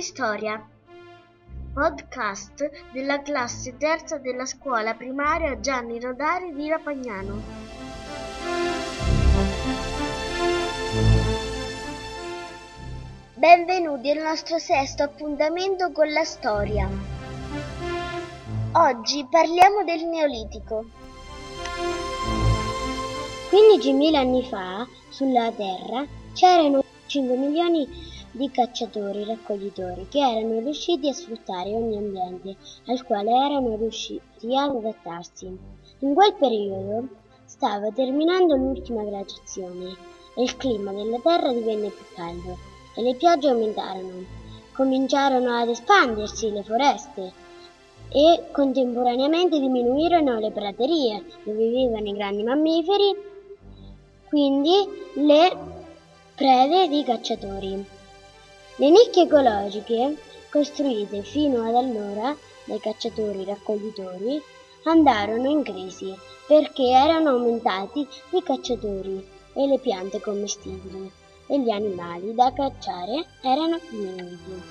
Storia, podcast della classe terza della scuola primaria Gianni Rodari di Rapagnano. Benvenuti al nostro sesto appuntamento con la storia. Oggi parliamo del Neolitico. 15.000 anni fa, sulla Terra, c'erano 5 milioni di cacciatori-raccoglitori che erano riusciti a sfruttare ogni ambiente al quale erano riusciti ad adattarsi. In quel periodo stava terminando l'ultima glaciazione e il clima della Terra divenne più caldo e le piogge aumentarono. Cominciarono ad espandersi le foreste e contemporaneamente diminuirono le praterie dove vivevano i grandi mammiferi, quindi le prede di cacciatori. Le nicchie ecologiche, costruite fino ad allora dai cacciatori-raccoglitori, andarono in crisi perché erano aumentati i cacciatori e le piante commestibili e gli animali da cacciare erano diminuiti.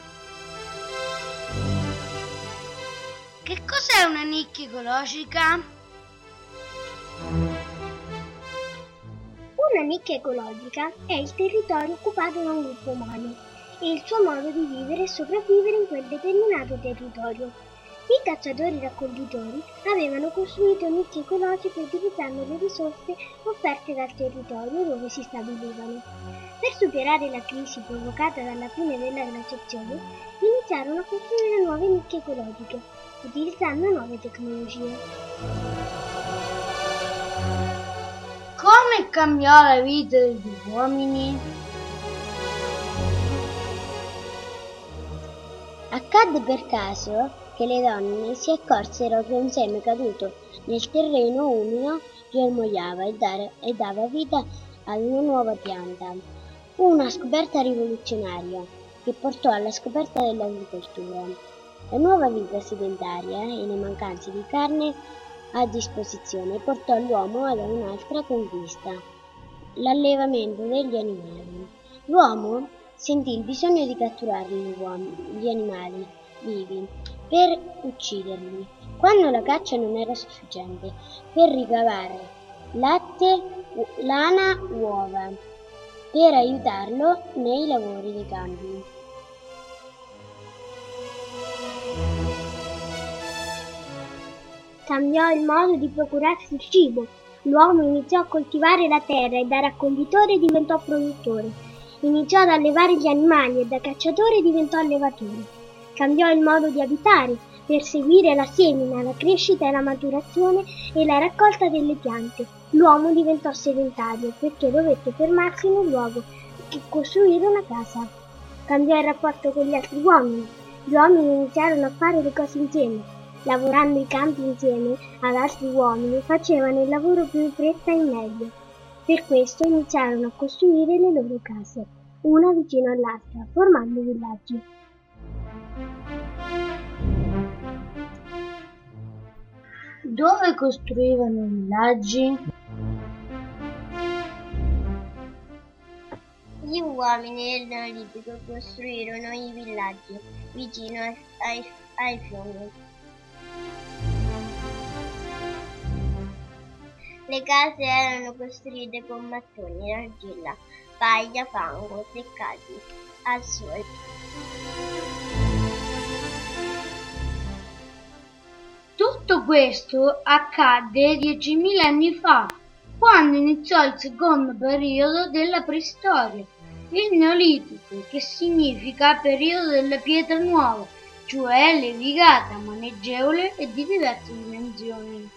Che cos'è una nicchia ecologica? Una nicchia ecologica è il territorio occupato da un gruppo umano e il suo modo di vivere e sopravvivere in quel determinato territorio. I cacciatori-raccoglitori avevano costruito nicchie ecologiche utilizzando le risorse offerte dal territorio dove si stabilivano. Per superare la crisi provocata dalla fine della glaciazione, iniziarono a costruire nuove nicchie ecologiche, utilizzando nuove tecnologie. Come cambiò la vita degli uomini? Accadde per caso che le donne si accorsero che un seme caduto nel terreno umido germogliava e, dare, e dava vita ad una nuova pianta. Fu una scoperta rivoluzionaria che portò alla scoperta dell'agricoltura. La nuova vita sedentaria e le mancanze di carne a disposizione portò l'uomo ad un'altra conquista, l'allevamento degli animali. L'uomo sentì il bisogno di catturare gli animali vivi per ucciderli, quando la caccia non era sufficiente, per ricavare latte, lana, uova, per aiutarlo nei lavori dei campi. Cambiò il modo di procurarsi il cibo. L'uomo iniziò a coltivare la terra e da raccoglitore diventò produttore Iniziò ad allevare gli animali e da cacciatore diventò allevatore. Cambiò il modo di abitare per seguire la semina, la crescita e la maturazione e la raccolta delle piante. L'uomo diventò sedentario perché dovette fermarsi in un luogo e costruire una casa. Cambiò il rapporto con gli altri uomini. Gli uomini iniziarono a fare le cose insieme. Lavorando i campi insieme ad altri uomini facevano il lavoro più in fretta e meglio. Per questo iniziarono a costruire le loro case, una vicino all'altra, formando villaggi. Dove costruivano i villaggi? Gli uomini del Neolitico costruirono i villaggi vicino ai, ai fiumi Le case erano costruite con mattoni, argilla, paglia, fango, seccati al sole. Tutto questo accadde 10.000 anni fa, quando iniziò il secondo periodo della preistoria, il Neolitico, che significa periodo della pietra nuova, cioè levigata, maneggevole e di diverse dimensioni.